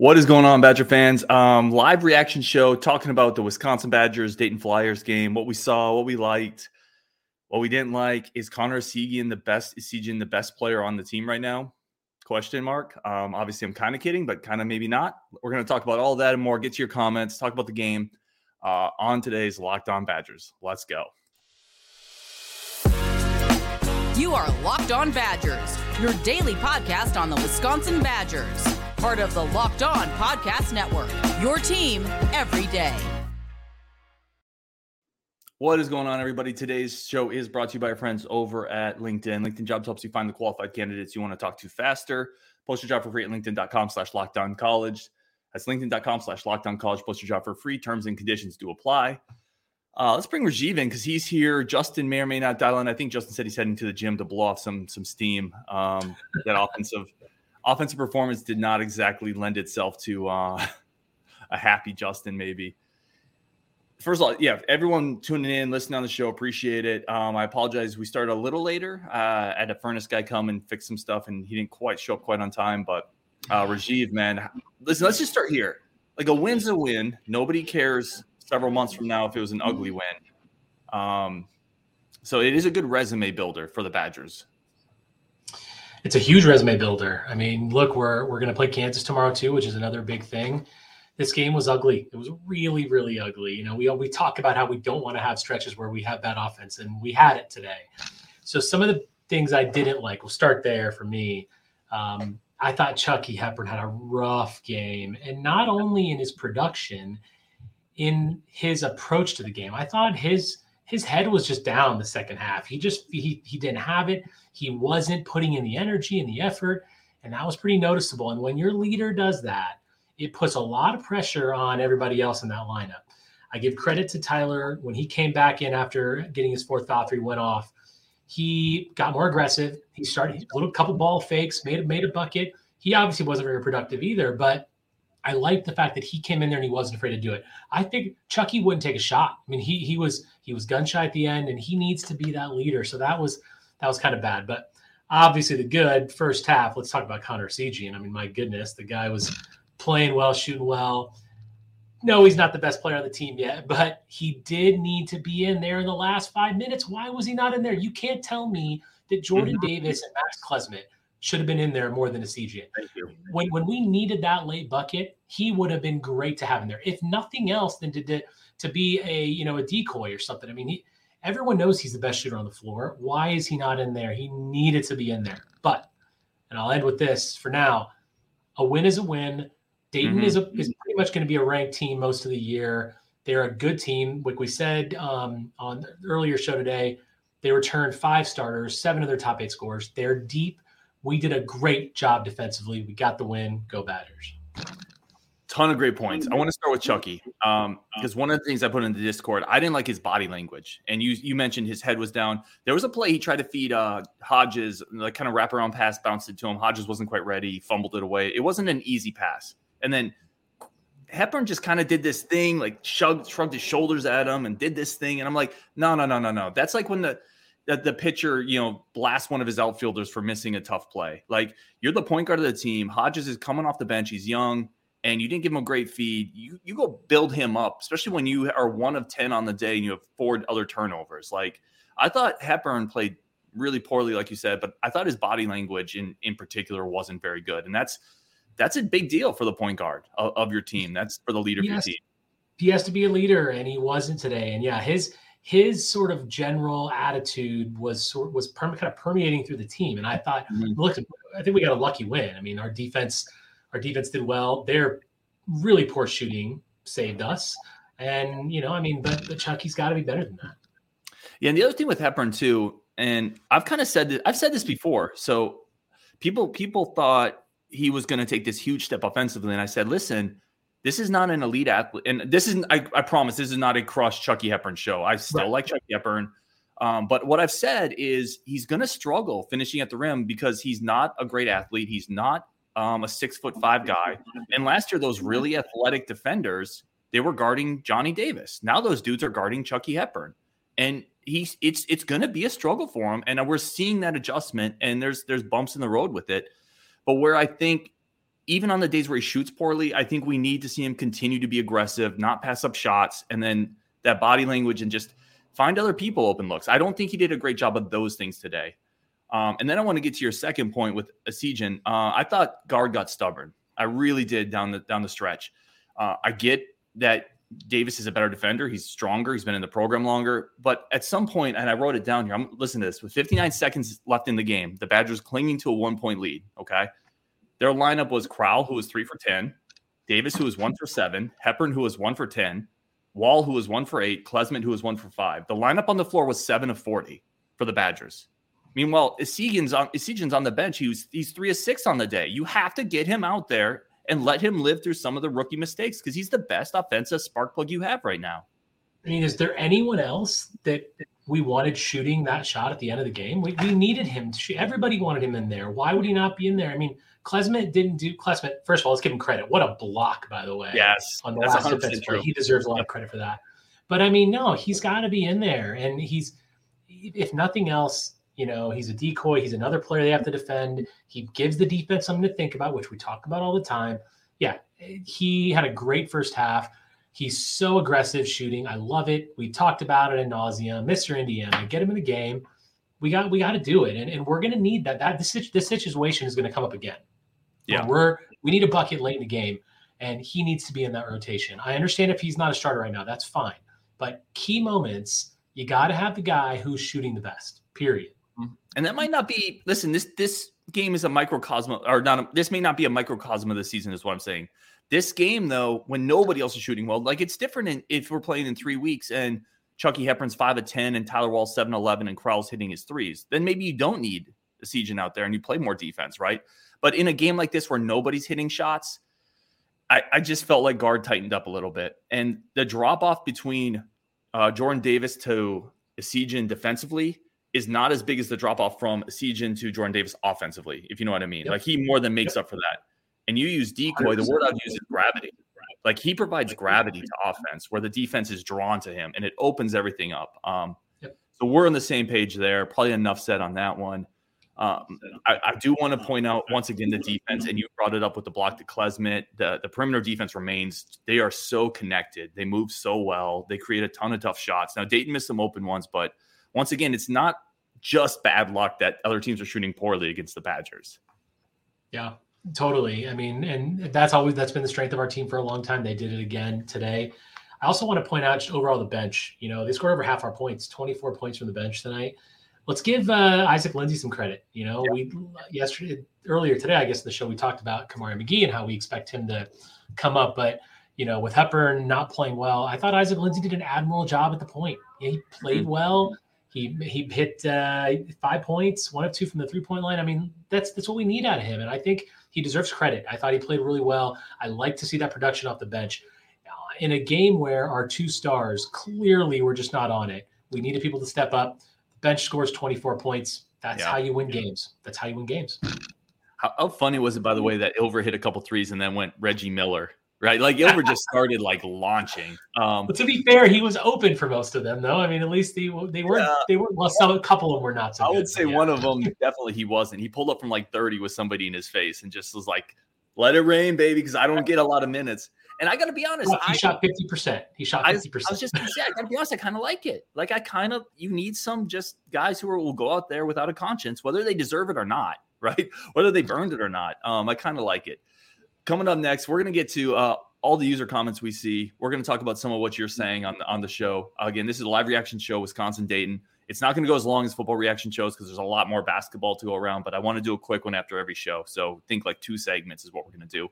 What is going on, Badger fans? Um, live reaction show talking about the Wisconsin Badgers Dayton Flyers game, what we saw, what we liked, what we didn't like. Is Connor Essegian the best? Is Essegian the best player on the team right now? Question mark. Um, obviously, I'm kind of kidding, but kind of maybe not. We're going to talk about all that and more. Get to your comments. Talk about the game uh, on today's Locked On Badgers. Let's go. You are Locked On Badgers, your daily podcast on the Wisconsin Badgers part of the Locked On Podcast Network. Your team every day. What is going on, everybody? Today's show is brought to you by our friends over at LinkedIn. LinkedIn Jobs helps you find the qualified candidates you want to talk to faster. Post your job for free at LinkedIn.com slash lockdown college. That's LinkedIn.com slash lockdown college. Post your job for free. Terms and conditions do apply. Uh, let's bring Rajiv in because he's here. Justin may or may not dial in. I think Justin said he's heading to the gym to blow off some some steam. Um, that offensive offensive performance did not exactly lend itself to uh, a happy Justin, maybe. First of all, yeah, everyone tuning in, listening on the show, appreciate it. Um, I apologize. We started a little later. Uh, I had a furnace guy come and fix some stuff, and he didn't quite show up quite on time. But uh, Rajiv, man, listen, let's just start here. Like a win's a win. Nobody cares several months from now if it was an ugly win. Um, so it is a good resume builder for the Badgers it's a huge resume builder. I mean, look, we're we're going to play Kansas tomorrow too, which is another big thing. This game was ugly. It was really, really ugly. You know, we we talk about how we don't want to have stretches where we have bad offense, and we had it today. So some of the things I didn't like. We'll start there for me. Um, I thought Chucky Hepburn had a rough game, and not only in his production, in his approach to the game. I thought his his head was just down the second half. He just he he didn't have it. He wasn't putting in the energy and the effort, and that was pretty noticeable. And when your leader does that, it puts a lot of pressure on everybody else in that lineup. I give credit to Tyler when he came back in after getting his fourth foul three went off. He got more aggressive. He started a little couple ball fakes, made made a bucket. He obviously wasn't very productive either, but I like the fact that he came in there and he wasn't afraid to do it. I think Chucky wouldn't take a shot. I mean, he he was he was gun shy at the end, and he needs to be that leader. So that was that was kind of bad. But obviously, the good first half. Let's talk about Connor Essegian. And I mean, my goodness, the guy was playing well, shooting well. No, he's not the best player on the team yet, but he did need to be in there in the last five minutes. Why was he not in there? You can't tell me that Jordan mm-hmm. Davis and Max Klesmit should have been in there more than Essegian. When when we needed that late bucket, he would have been great to have in there. If nothing else than to to, to be a you know a decoy or something. I mean, he, everyone knows he's the best shooter on the floor. Why is he not in there? He needed to be in there. But and I'll end with this for now. A win is a win. Dayton mm-hmm. is a, is pretty much going to be a ranked team most of the year. They're a good team. Like we said um, on the earlier show today, they returned five starters, seven of their top eight scores. They're deep we did a great job defensively. We got the win. Go Badgers. Ton of great points. I want to start with Chucky um, because one of the things I put in the Discord, I didn't like his body language, and you you mentioned his head was down. There was a play he tried to feed uh, Hodges, like kind of wrap around pass, bounced it to him. Hodges wasn't quite ready, fumbled it away. It wasn't an easy pass, and then Hepburn just kind of did this thing, like shrugged, shrugged his shoulders at him and did this thing. And I'm like, no, no, no, no, no. That's like when the that the pitcher, you know, blasts one of his outfielders for missing a tough play. Like you're the point guard of the team. Hodges is coming off the bench. He's young, and you didn't give him a great feed. You you go build him up, especially when you are one of ten on the day and you have four other turnovers. Like I thought Hepburn played really poorly, like you said, but I thought his body language in in particular wasn't very good, and that's that's a big deal for the point guard of, of your team. That's for the leader of your team. He has to be a leader, and he wasn't today. And yeah, his his sort of general attitude was sort was kind of permeating through the team. And I thought, mm-hmm. look, I think we got a lucky win. I mean, our defense, our defense did well. Their really poor shooting saved us. And you know, I mean, but but Chucky's got to be better than that. Yeah, and the other thing with Hepburn too, and I've kind of said that I've said this before. So people people thought he was going to take this huge step offensively, and I said, listen this is not an elite athlete, and this isn't. I, I promise, this is not a cross Chucky Hepburn show. I still right. like Chucky Hepburn, um, but what I've said is he's going to struggle finishing at the rim because he's not a great athlete. He's not um, a six foot five guy. And last year, those really athletic defenders they were guarding Johnny Davis. Now those dudes are guarding Chucky Hepburn, and he's it's it's going to be a struggle for him. And we're seeing that adjustment, and there's there's bumps in the road with it. But where I think even on the days where he shoots poorly, I think we need to see him continue to be aggressive, not pass up shots, and then that body language and just find other people open looks. I don't think he did a great job of those things today. Um, and then I want to get to your second point with Essegian. Uh, I thought Gard got stubborn. I really did down the down the stretch. Uh, I get that Davis is a better defender. He's stronger. He's been in the program longer. But at some point, and I wrote it down here. I'm listen to this. With 59 seconds left in the game, the Badgers clinging to a one point lead. Okay, their lineup was Crowl, who was three for 10, Davis, who was one for seven, Hepburn, who was one for 10, Wahl, who was one for eight, Klesmit, who was one for five. The lineup on the floor was seven of 40 for the Badgers. Meanwhile, Essegian's on Essegian's on the bench. He was he's three of six on the day. You have to get him out there and let him live through some of the rookie mistakes because he's the best offensive spark plug you have right now. I mean, is there anyone else that we wanted shooting that shot at the end of the game? We, we needed him. Everybody wanted him in there. Why would he not be in there? I mean, Klesmit didn't do Klesmit. First of all, let's give him credit. What a block, by the way. Yes, on the last defense play, he deserves a lot of credit for that. But I mean, no, he's got to be in there, and he's if nothing else, you know, he's a decoy. He's another player they have to defend. He gives the defense something to think about, which we talk about all the time. Yeah, he had a great first half. He's so aggressive shooting. I love it. We talked about it in nausea. Mr. Indiana, get him in the game. We got we got to do it, and, and we're going to need that. That this this situation is going to come up again. Yeah, we're we need a bucket late in the game, and he needs to be in that rotation. I understand if he's not a starter right now, that's fine. But key moments, you got to have the guy who's shooting the best. Period. Mm-hmm. And that might not be. Listen, this this game is a microcosm, or not. A, this may not be a microcosm of the season. Is what I'm saying. This game, though, when nobody else is shooting well, like it's different in, if we're playing in three weeks and Chucky Hepburn's five of ten and Tyler Wahl seven eleven and Crowl's hitting his threes. Then maybe you don't need Essegian out there and you play more defense, right? But in a game like this where nobody's hitting shots, I, I just felt like Gard tightened up a little bit. And the drop off between uh, Jordan Davis to Essegian defensively is not as big as the drop off from Essegian to Jordan Davis offensively, if you know what I mean. Yep. Like he more than makes yep. up for that. And you use decoy, the word I've used is gravity. Like he provides gravity to offense where the defense is drawn to him and it opens everything up. Um, yep. So we're on the same page there. Probably enough said on that one. Um, I, I, do want to point out once again the defense, and you brought it up with the block to Klesmit. The, the perimeter defense remains, they are so connected. They move so well. They create a ton of tough shots. Now, Dayton missed some open ones, but once again, it's not just bad luck that other teams are shooting poorly against the Badgers. Yeah, totally. I mean, and that's always that's been the strength of our team for a long time. They did it again today. I also want to point out just overall the bench. You know, they scored over half our points, 24 points from the bench tonight let's give uh, Isaac Lindsey some credit. You know, yeah. we yesterday earlier today, I guess the show we talked about Kamari McGee and how we expect him to come up, but you know, with Hepburn not playing well, I thought Isaac Lindsey did an admirable job at the point. Yeah, he played mm-hmm. well. He he hit uh, five points, one of two from the three point line. I mean, that's that's what we need out of him, and I think he deserves credit. I thought he played really well. I like to see that production off the bench. In a game where our two stars clearly were just not on it, we needed people to step up bench scores 24 points. That's yeah. how you win games. That's how you win games. How, how, funny was it, by the way, that Ilver hit a couple threes and then went Reggie Miller, right? Like Ilver just started like launching. Um, but to be fair, he was open for most of them, though. I mean, at least they they weren't yeah, they weren't. well, some a couple of them were not. So I good, would say yeah. one of them definitely he wasn't. He pulled up from like 30 with somebody in his face and just was like, "Let it rain, baby," because I don't get a lot of minutes. And I got to be honest, he I, shot fifty percent. He shot fifty percent. I was just gonna say, I got to be honest, I kind of like it. Like I kind of, you need some just guys who are, will go out there without a conscience, whether they deserve it or not, right? Whether they burned it or not. Um, I kind of like it. Coming up next, we're gonna get to uh, all the user comments we see. We're gonna talk about some of what you're saying on the on the show. Again, this is a live reaction show, Wisconsin Dayton. It's not going to go as long as football reaction shows because there's a lot more basketball to go around. But I want to do a quick one after every show. So think like two segments is what we're going to do.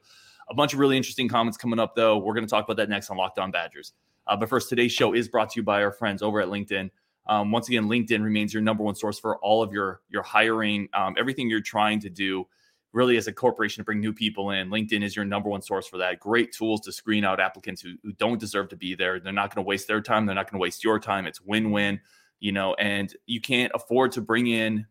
A bunch of really interesting comments coming up, though. We're going to talk about that next on Locked On Badgers. Uh, but first, today's show is brought to you by our friends over at LinkedIn. Um, once again, LinkedIn remains your number one source for all of your your hiring, um, everything you're trying to do. Really, as a corporation, to bring new people in, LinkedIn is your number one source for that. Great tools to screen out applicants who, who don't deserve to be there. They're not going to waste their time. They're not going to waste your time. It's win win, you know. And you can't afford to bring in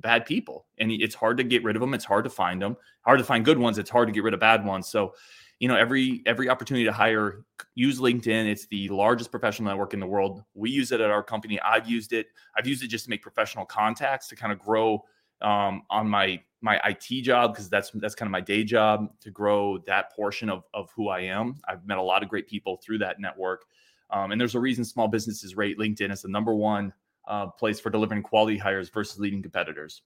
bad people and it's hard to get rid of them it's hard to find them hard to find good ones it's hard to get rid of bad ones. So you know every every opportunity to hire use linkedin it's the largest professional network in the world. We use it at our company i've used it. I've used it just to make professional contacts to kind of grow um, on my my IT job because that's that's kind of my day job to grow that portion of of who I am. I've met a lot of great people through that network, um, and there's a reason small businesses rate LinkedIn as the number one uh, place for delivering quality hires versus leading competitors.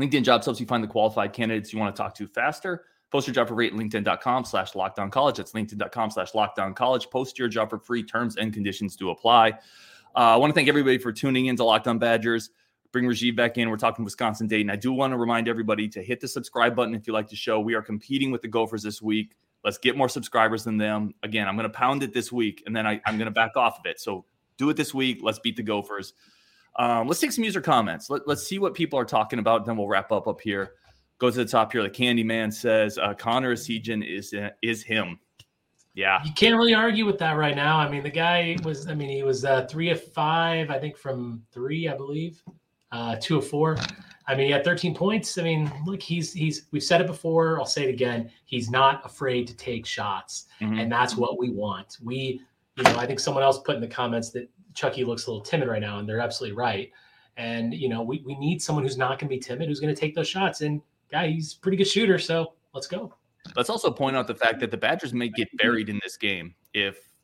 LinkedIn Jobs helps you find the qualified candidates you want to talk to faster. Post your job for free at linkedin.com slash lockdown college. That's linkedin.com slash lockdown college. Post your job for free. Terms and conditions do apply. Uh, I want to thank everybody for tuning in to Locked On Badgers. Bring Rajiv back in. We're talking Wisconsin Dayton. I do want to remind everybody to hit the subscribe button if you like the show. We are competing with the Gophers this week. Let's get more subscribers than them. Again, I'm going to pound it this week and then I, am going to back off of it. So do it this week. Let's beat the Gophers. Um, let's take some user comments. Let, us see what people are talking about. Then we'll wrap up up here. Go to the top here. The Candyman says uh, Connor Essegian is is him. Yeah, you can't really argue with that right now. I mean, the guy was. I mean, he was uh, three of five, I think, from three, I believe, uh, two of four. I mean, he had 13 points. I mean, look, he's he's. We've said it before. I'll say it again. He's not afraid to take shots, mm-hmm. and that's what we want. We, you know, I think someone else put in the comments that Chucky looks a little timid right now, and they're absolutely right. And you know, we we need someone who's not going to be timid, who's going to take those shots. And guy, he's a pretty good shooter, so let's go. Let's also point out the fact that the Badgers may get buried in this game if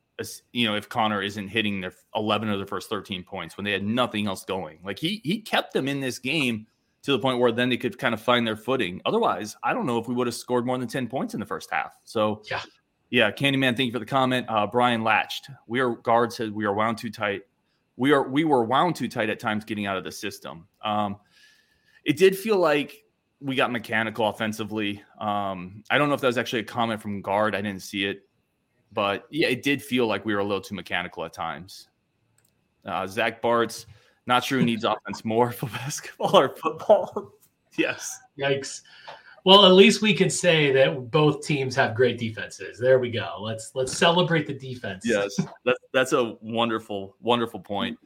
you know if Connor isn't hitting their 11 of their first 13 points when they had nothing else going. Like he he kept them in this game to the point where then they could kind of find their footing. Otherwise, I don't know if we would have scored more than 10 points in the first half. So yeah. Yeah, Candyman, thank you for the comment. Uh, Brian Latched. We are Gard said we are wound too tight. We are we were wound too tight at times getting out of the system. Um, it did feel like we got mechanical offensively. Um, I don't know if that was actually a comment from Gard. I didn't see it, but yeah, it did feel like we were a little too mechanical at times. Uh, Zach Bart's not sure who needs offense more for basketball or football. yes. Yikes. Well, at least we can say that both teams have great defenses. There we go. Let's let's celebrate the defense. Yes, that's that's a wonderful wonderful point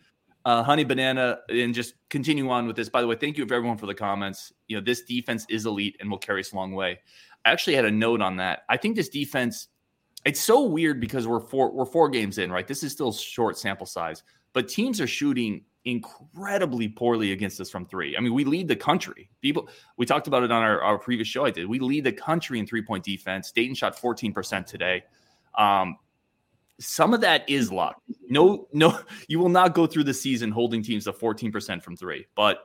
uh, Honey Banana, and just continue on with this. By the way, thank you for everyone for the comments. You know, this defense is elite and will carry us a long way. I actually had a note on that. I think this defense, it's so weird because we're four we're four games in, right? This is still short sample size, but teams are shooting incredibly poorly against us from three. I mean, we lead the country. People, we talked about it on our, our previous show. I did. We lead the country in three point defense. Dayton shot 14% today. Um, some of that is luck. No, no, you will not go through the season holding teams to 14% from three. But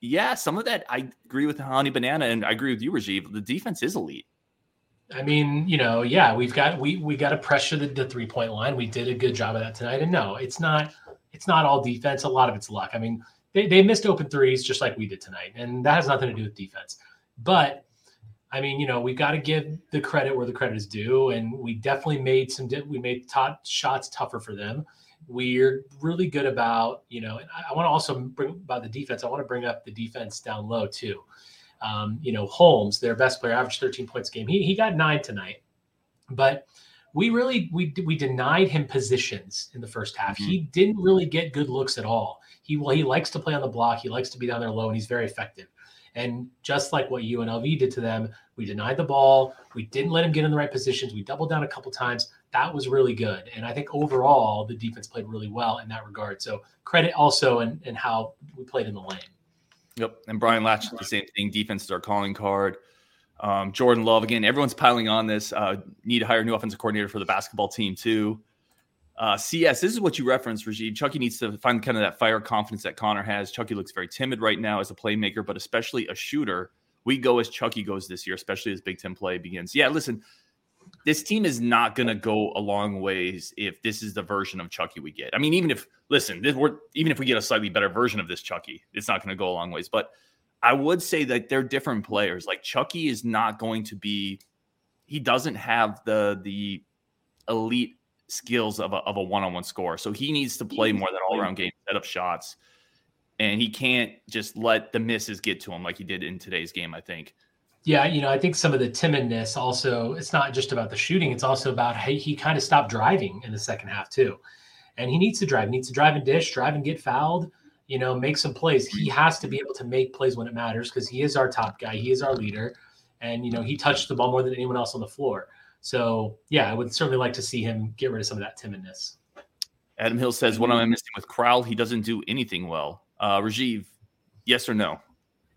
yeah, some of that I agree with Honey Banana and I agree with you, Rajiv. The defense is elite. I mean, you know, yeah, we've got we we got to pressure the, the three point line. We did a good job of that tonight. And no, it's not it's not all defense. A lot of it's luck. I mean, they, they missed open threes just like we did tonight, and that has nothing to do with defense. But I mean, you know, we've got to give the credit where the credit is due, and we definitely made some. We made top shots tougher for them. We're really good about, you know, and I, I want to also bring about the defense. I want to bring up the defense down low too. Um, you know, Holmes, their best player, averaged 13 points a game. He he got nine tonight, but we really we we denied him positions in the first half. Mm-hmm. He didn't really get good looks at all. He well, he likes to play on the block. He likes to be down there low, and he's very effective. And just like what UNLV did to them, we denied the ball. We didn't let him get in the right positions. We doubled down a couple times. That was really good. And I think overall, the defense played really well in that regard. So credit also in, in how we played in the lane. Yep. And Brian Latch, the same thing. Defense is our calling card. Um, Jordan Love, again, everyone's piling on this. Uh, need to hire a new offensive coordinator for the basketball team, too. Uh, CS, this is what you referenced, Rajiv. Chucky needs to find kind of that fire confidence that Connor has. Chucky looks very timid right now as a playmaker, but especially a shooter. We go as Chucky goes this year, especially as Big Ten play begins. Yeah, listen, this team is not going to go a long ways if this is the version of Chucky we get. I mean, even if listen, this, we're, even if we get a slightly better version of this Chucky, it's not going to go a long ways. But I would say that they're different players. Like Chucky is not going to be. He doesn't have the the elite skills of a, of a one-on-one score. So he needs to play more than all-around game, set up shots, and he can't just let the misses get to him like he did in today's game. I think. Yeah, you know, I think some of the timidness also. It's not just about the shooting; it's also about hey, he kind of stopped driving in the second half too, and he needs to drive. He needs to drive and dish, drive and get fouled. You know, make some plays. He has to be able to make plays when it matters because he is our top guy. He is our leader, and you know, he touched the ball more than anyone else on the floor. So yeah, I would certainly like to see him get rid of some of that timidness. Adam Hill says, "What am I missing with Crowl? He doesn't do anything well." Uh, Rajiv, yes or no?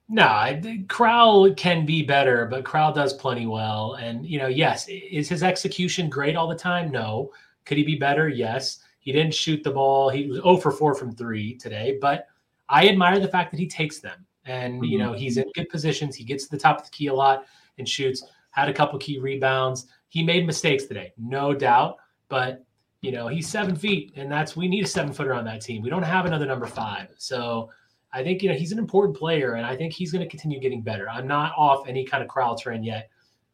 No, I, Crowl can be better, but Crowl does plenty well. And you know, yes, is his execution great all the time? No. Could he be better? Yes. He didn't shoot the ball. He was 0 for 4 from three today, but I admire the fact that he takes them. And mm-hmm. you know, he's in good positions. He gets to the top of the key a lot and shoots. Had a couple key rebounds. He made mistakes today, no doubt. But you know, he's seven feet, and that's we need a seven footer on that team. We don't have another number five. So I think you know he's an important player, and I think he's going to continue getting better. I'm not off any kind of crowd trend yet.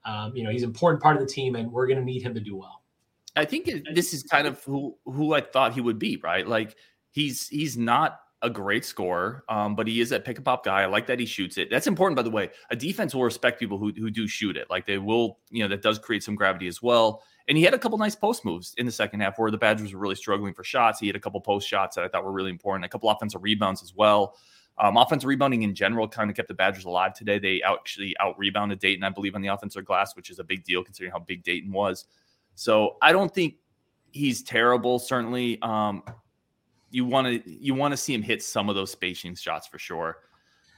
Um, you know, he's an important part of the team, and we're going to need him to do well. I think this is kind of who who I thought he would be, right? Like he's he's not a great scorer, um, but he is a pick and pop guy. I like that he shoots it. That's important, by the way. A defense will respect people who who do shoot it. Like they will, you know, that does create some gravity as well. And he had a couple nice post moves in the second half where the Badgers were really struggling for shots. He had a couple post shots that I thought were really important, a couple offensive rebounds as well. Um, offensive rebounding in general kind of kept the Badgers alive today. They actually out rebounded Dayton, I believe, on the offensive glass, which is a big deal considering how big Dayton was. So I don't think he's terrible. Certainly, um, you want to you want to see him hit some of those spacing shots for sure.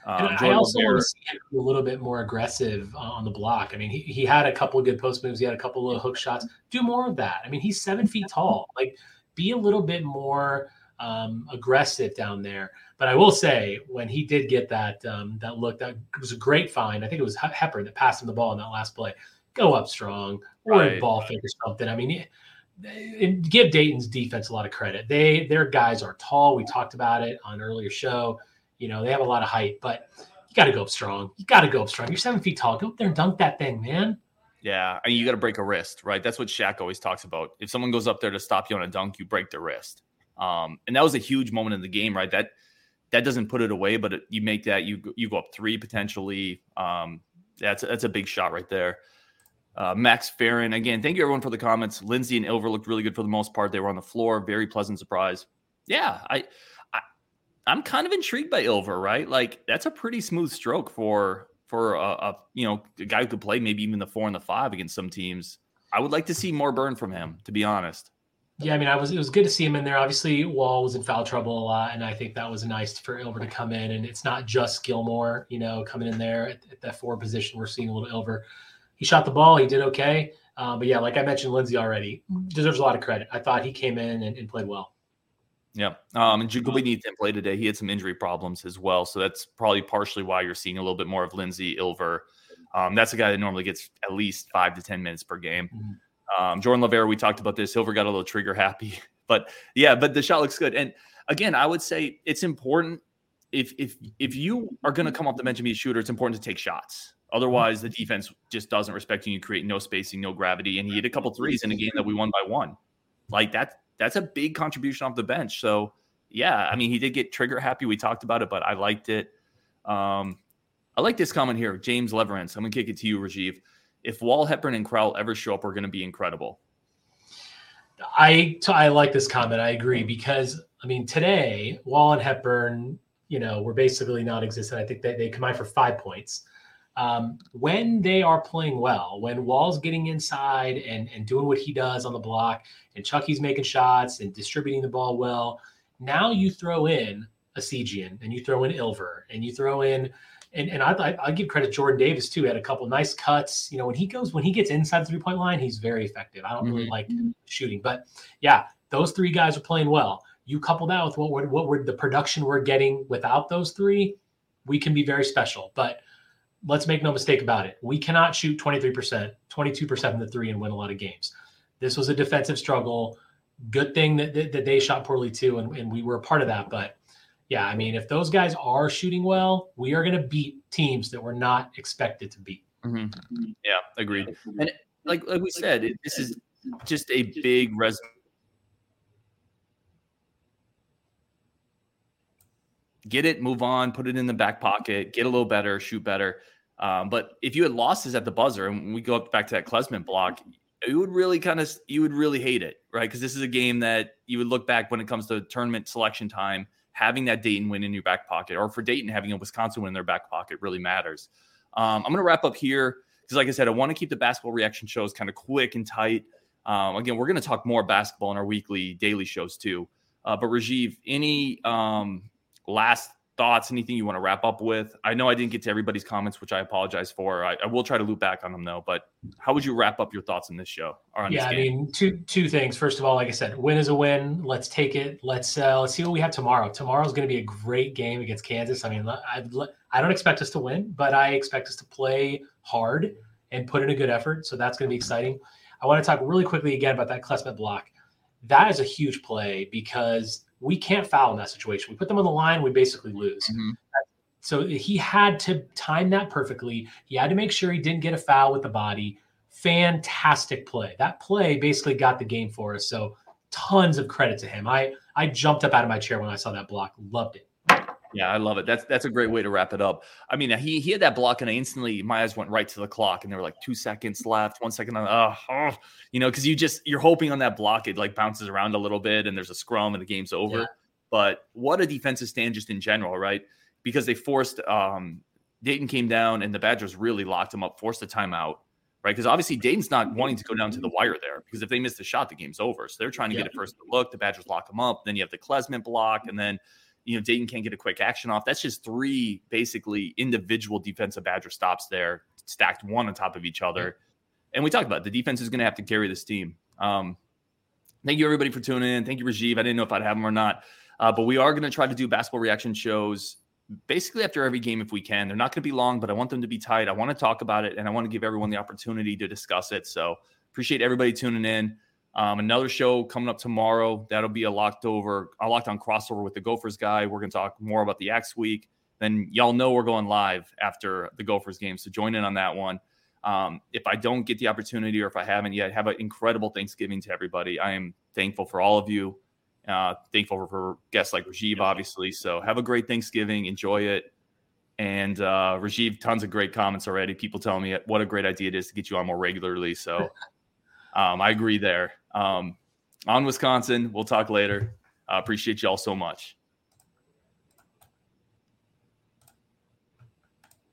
Um, I also want to see him a little bit more aggressive on the block. I mean, he, he had a couple of good post moves. He had a couple of hook shots. Do more of that. I mean, he's seven feet tall. Like, be a little bit more um, aggressive down there. But I will say, when he did get that um, that look, that was a great find. I think it was Hepper that passed him the ball in that last play. Go up strong, or right. a ball fake or something. I mean, give Dayton's defense a lot of credit. They their guys are tall. We talked about it on earlier show. You know, they have a lot of height, but you got to go up strong. You got to go up strong. You're seven feet tall. Go up there and dunk that thing, man. Yeah, I mean, you got to break a wrist, right? That's what Shaq always talks about. If someone goes up there to stop you on a dunk, you break their wrist. Um, and that was a huge moment in the game, right? That that doesn't put it away, but it, you make that you you go up three potentially. Um, that's that's a big shot right there. Uh, Max Farron, again, thank you everyone for the comments. Lindsey and Ilver looked really good for the most part. They were on the floor, very pleasant surprise. Yeah, I, I I'm kind of intrigued by Ilver, right? Like that's a pretty smooth stroke for for a, a, you know a guy who could play maybe even the four and the five against some teams. I would like to see more burn from him, to be honest. Yeah, I mean, I was it was good to see him in there. Obviously, Wahl was in foul trouble a lot, and I think that was nice for Ilver to come in. And it's not just Gilmore, you know, coming in there at, at that four position. We're seeing a little Ilver he shot the ball. He did okay. Uh, but yeah, like I mentioned, Lindsey already deserves a lot of credit. I thought he came in and, and played well. Yeah. Um, and Jahcobi didn't play today. He had some injury problems as well. So that's probably partially why you're seeing a little bit more of Lindsey Ilver. Um, that's a guy that normally gets at least five to 10 minutes per game. Mm-hmm. Um, Jordan Lavera, we talked about this. Ilver got a little trigger happy. But yeah, but the shot looks good. And again, I would say it's important if if if you are going to come off the bench and be a shooter, it's important to take shots. Otherwise, the defense just doesn't respect you. You create no spacing, no gravity, and he hit a couple threes in a game that we won by one. Like that, that's a big contribution off the bench. So, yeah, I mean, he did get trigger happy. We talked about it, but I liked it. Um, I like this comment here, James Leverance. I'm gonna kick it to you, Rajiv. If Wahl, Hepburn, and Crowl ever show up, we're gonna be incredible. I I like this comment. I agree because I mean today Wahl and Hepburn, you know, were basically non-existent. I think they they combined for five points um, when they are playing well, when Wahl's getting inside and, and doing what he does on the block, and Chucky's making shots and distributing the ball well, now you throw in a Essegian and you throw in Ilver and you throw in and, and I, I give credit Jordan Davis too. He had a couple nice cuts. You know, when he goes when he gets inside the three point line, he's very effective. I don't mm-hmm. really like shooting, but yeah, those three guys are playing well. You couple that with what we're, what we're the production we're getting without those three, we can be very special. But let's make no mistake about it. We cannot shoot 23%, 22% from the three and win a lot of games. This was a defensive struggle. Good thing that, that, that they shot poorly too, and, and we were a part of that. But yeah, I mean, if those guys are shooting well, we are going to beat teams that we're not expected to beat. Mm-hmm. Yeah, agreed. And like like we said, it, this is just a big res. Get it, move on, put it in the back pocket, get a little better, shoot better. Um, but if you had losses at the buzzer, and we go back to that Klesmit block, you would really kind of you would really hate it, right? Because this is a game that you would look back when it comes to tournament selection time, having that Dayton win in your back pocket, or for Dayton having a Wisconsin win in their back pocket really matters. Um, I'm going to wrap up here because, like I said, I want to keep the basketball reaction shows kind of quick and tight. Um, again, we're going to talk more basketball in our weekly daily shows too. Uh, but Rajiv, any um, last thoughts, anything you want to wrap up with? I know I didn't get to everybody's comments, which I apologize for. I, I will try to loop back on them though. But how would you wrap up your thoughts on this show? yeah, I mean, two two things. First of all, like I said, win is a win. Let's take it. Let's uh, let's see what we have tomorrow. Tomorrow's going to be a great game against Kansas. I mean, I I don't expect us to win, but I expect us to play hard and put in a good effort. So that's going to be exciting. I want to talk really quickly again about that Klesmit block. That is a huge play because we can't foul in that situation. We put them on the line, we basically lose. Mm-hmm. So he had to time that perfectly. He had to make sure he didn't get a foul with the body. Fantastic play. That play basically got the game for us. So tons of credit to him. I I jumped up out of my chair when I saw that block. Loved it. Yeah, I love it. That's that's a great way to wrap it up. I mean, he he had that block, and I instantly my eyes went right to the clock, and there were like two seconds left, one second on. Oh, oh you know, because you just you're hoping on that block it like bounces around a little bit, and there's a scrum, and the game's over. Yeah. But what a defensive stand just in general, right? Because they forced um Dayton came down, and the Badgers really locked him up, forced a timeout, right? Because obviously Dayton's not wanting to go down to the wire there, because if they miss the shot, the game's over. So they're trying to yeah. get a first look. The Badgers lock him up. Then you have the Klesmit block, and then you know, Dayton can't get a quick action off. That's just three basically individual defensive Badger stops there, stacked one on top of each other. And we talked about it. the defense is going to have to carry this team. Um, thank you everybody for tuning in. Thank you, Rajiv. I didn't know if I'd have him or not, uh, but we are going to try to do basketball reaction shows basically after every game if we can. They're not going to be long, but I want them to be tight. I want to talk about it and I want to give everyone the opportunity to discuss it. So appreciate everybody tuning in. Um, another show coming up tomorrow. That'll be a locked over, a locked on crossover with the Gophers guy. We're going to talk more about the X week. Then y'all know we're going live after the Gophers game. So join in on that one. Um, if I don't get the opportunity or if I haven't yet, have an incredible Thanksgiving to everybody. I am thankful for all of you. Uh, thankful for, for guests like Rajiv, obviously. So have a great Thanksgiving. Enjoy it. And uh, Rajiv, tons of great comments already. People telling me what a great idea it is to get you on more regularly. So um, I agree there. Um, on Wisconsin, we'll talk later. Uh, appreciate you all so much.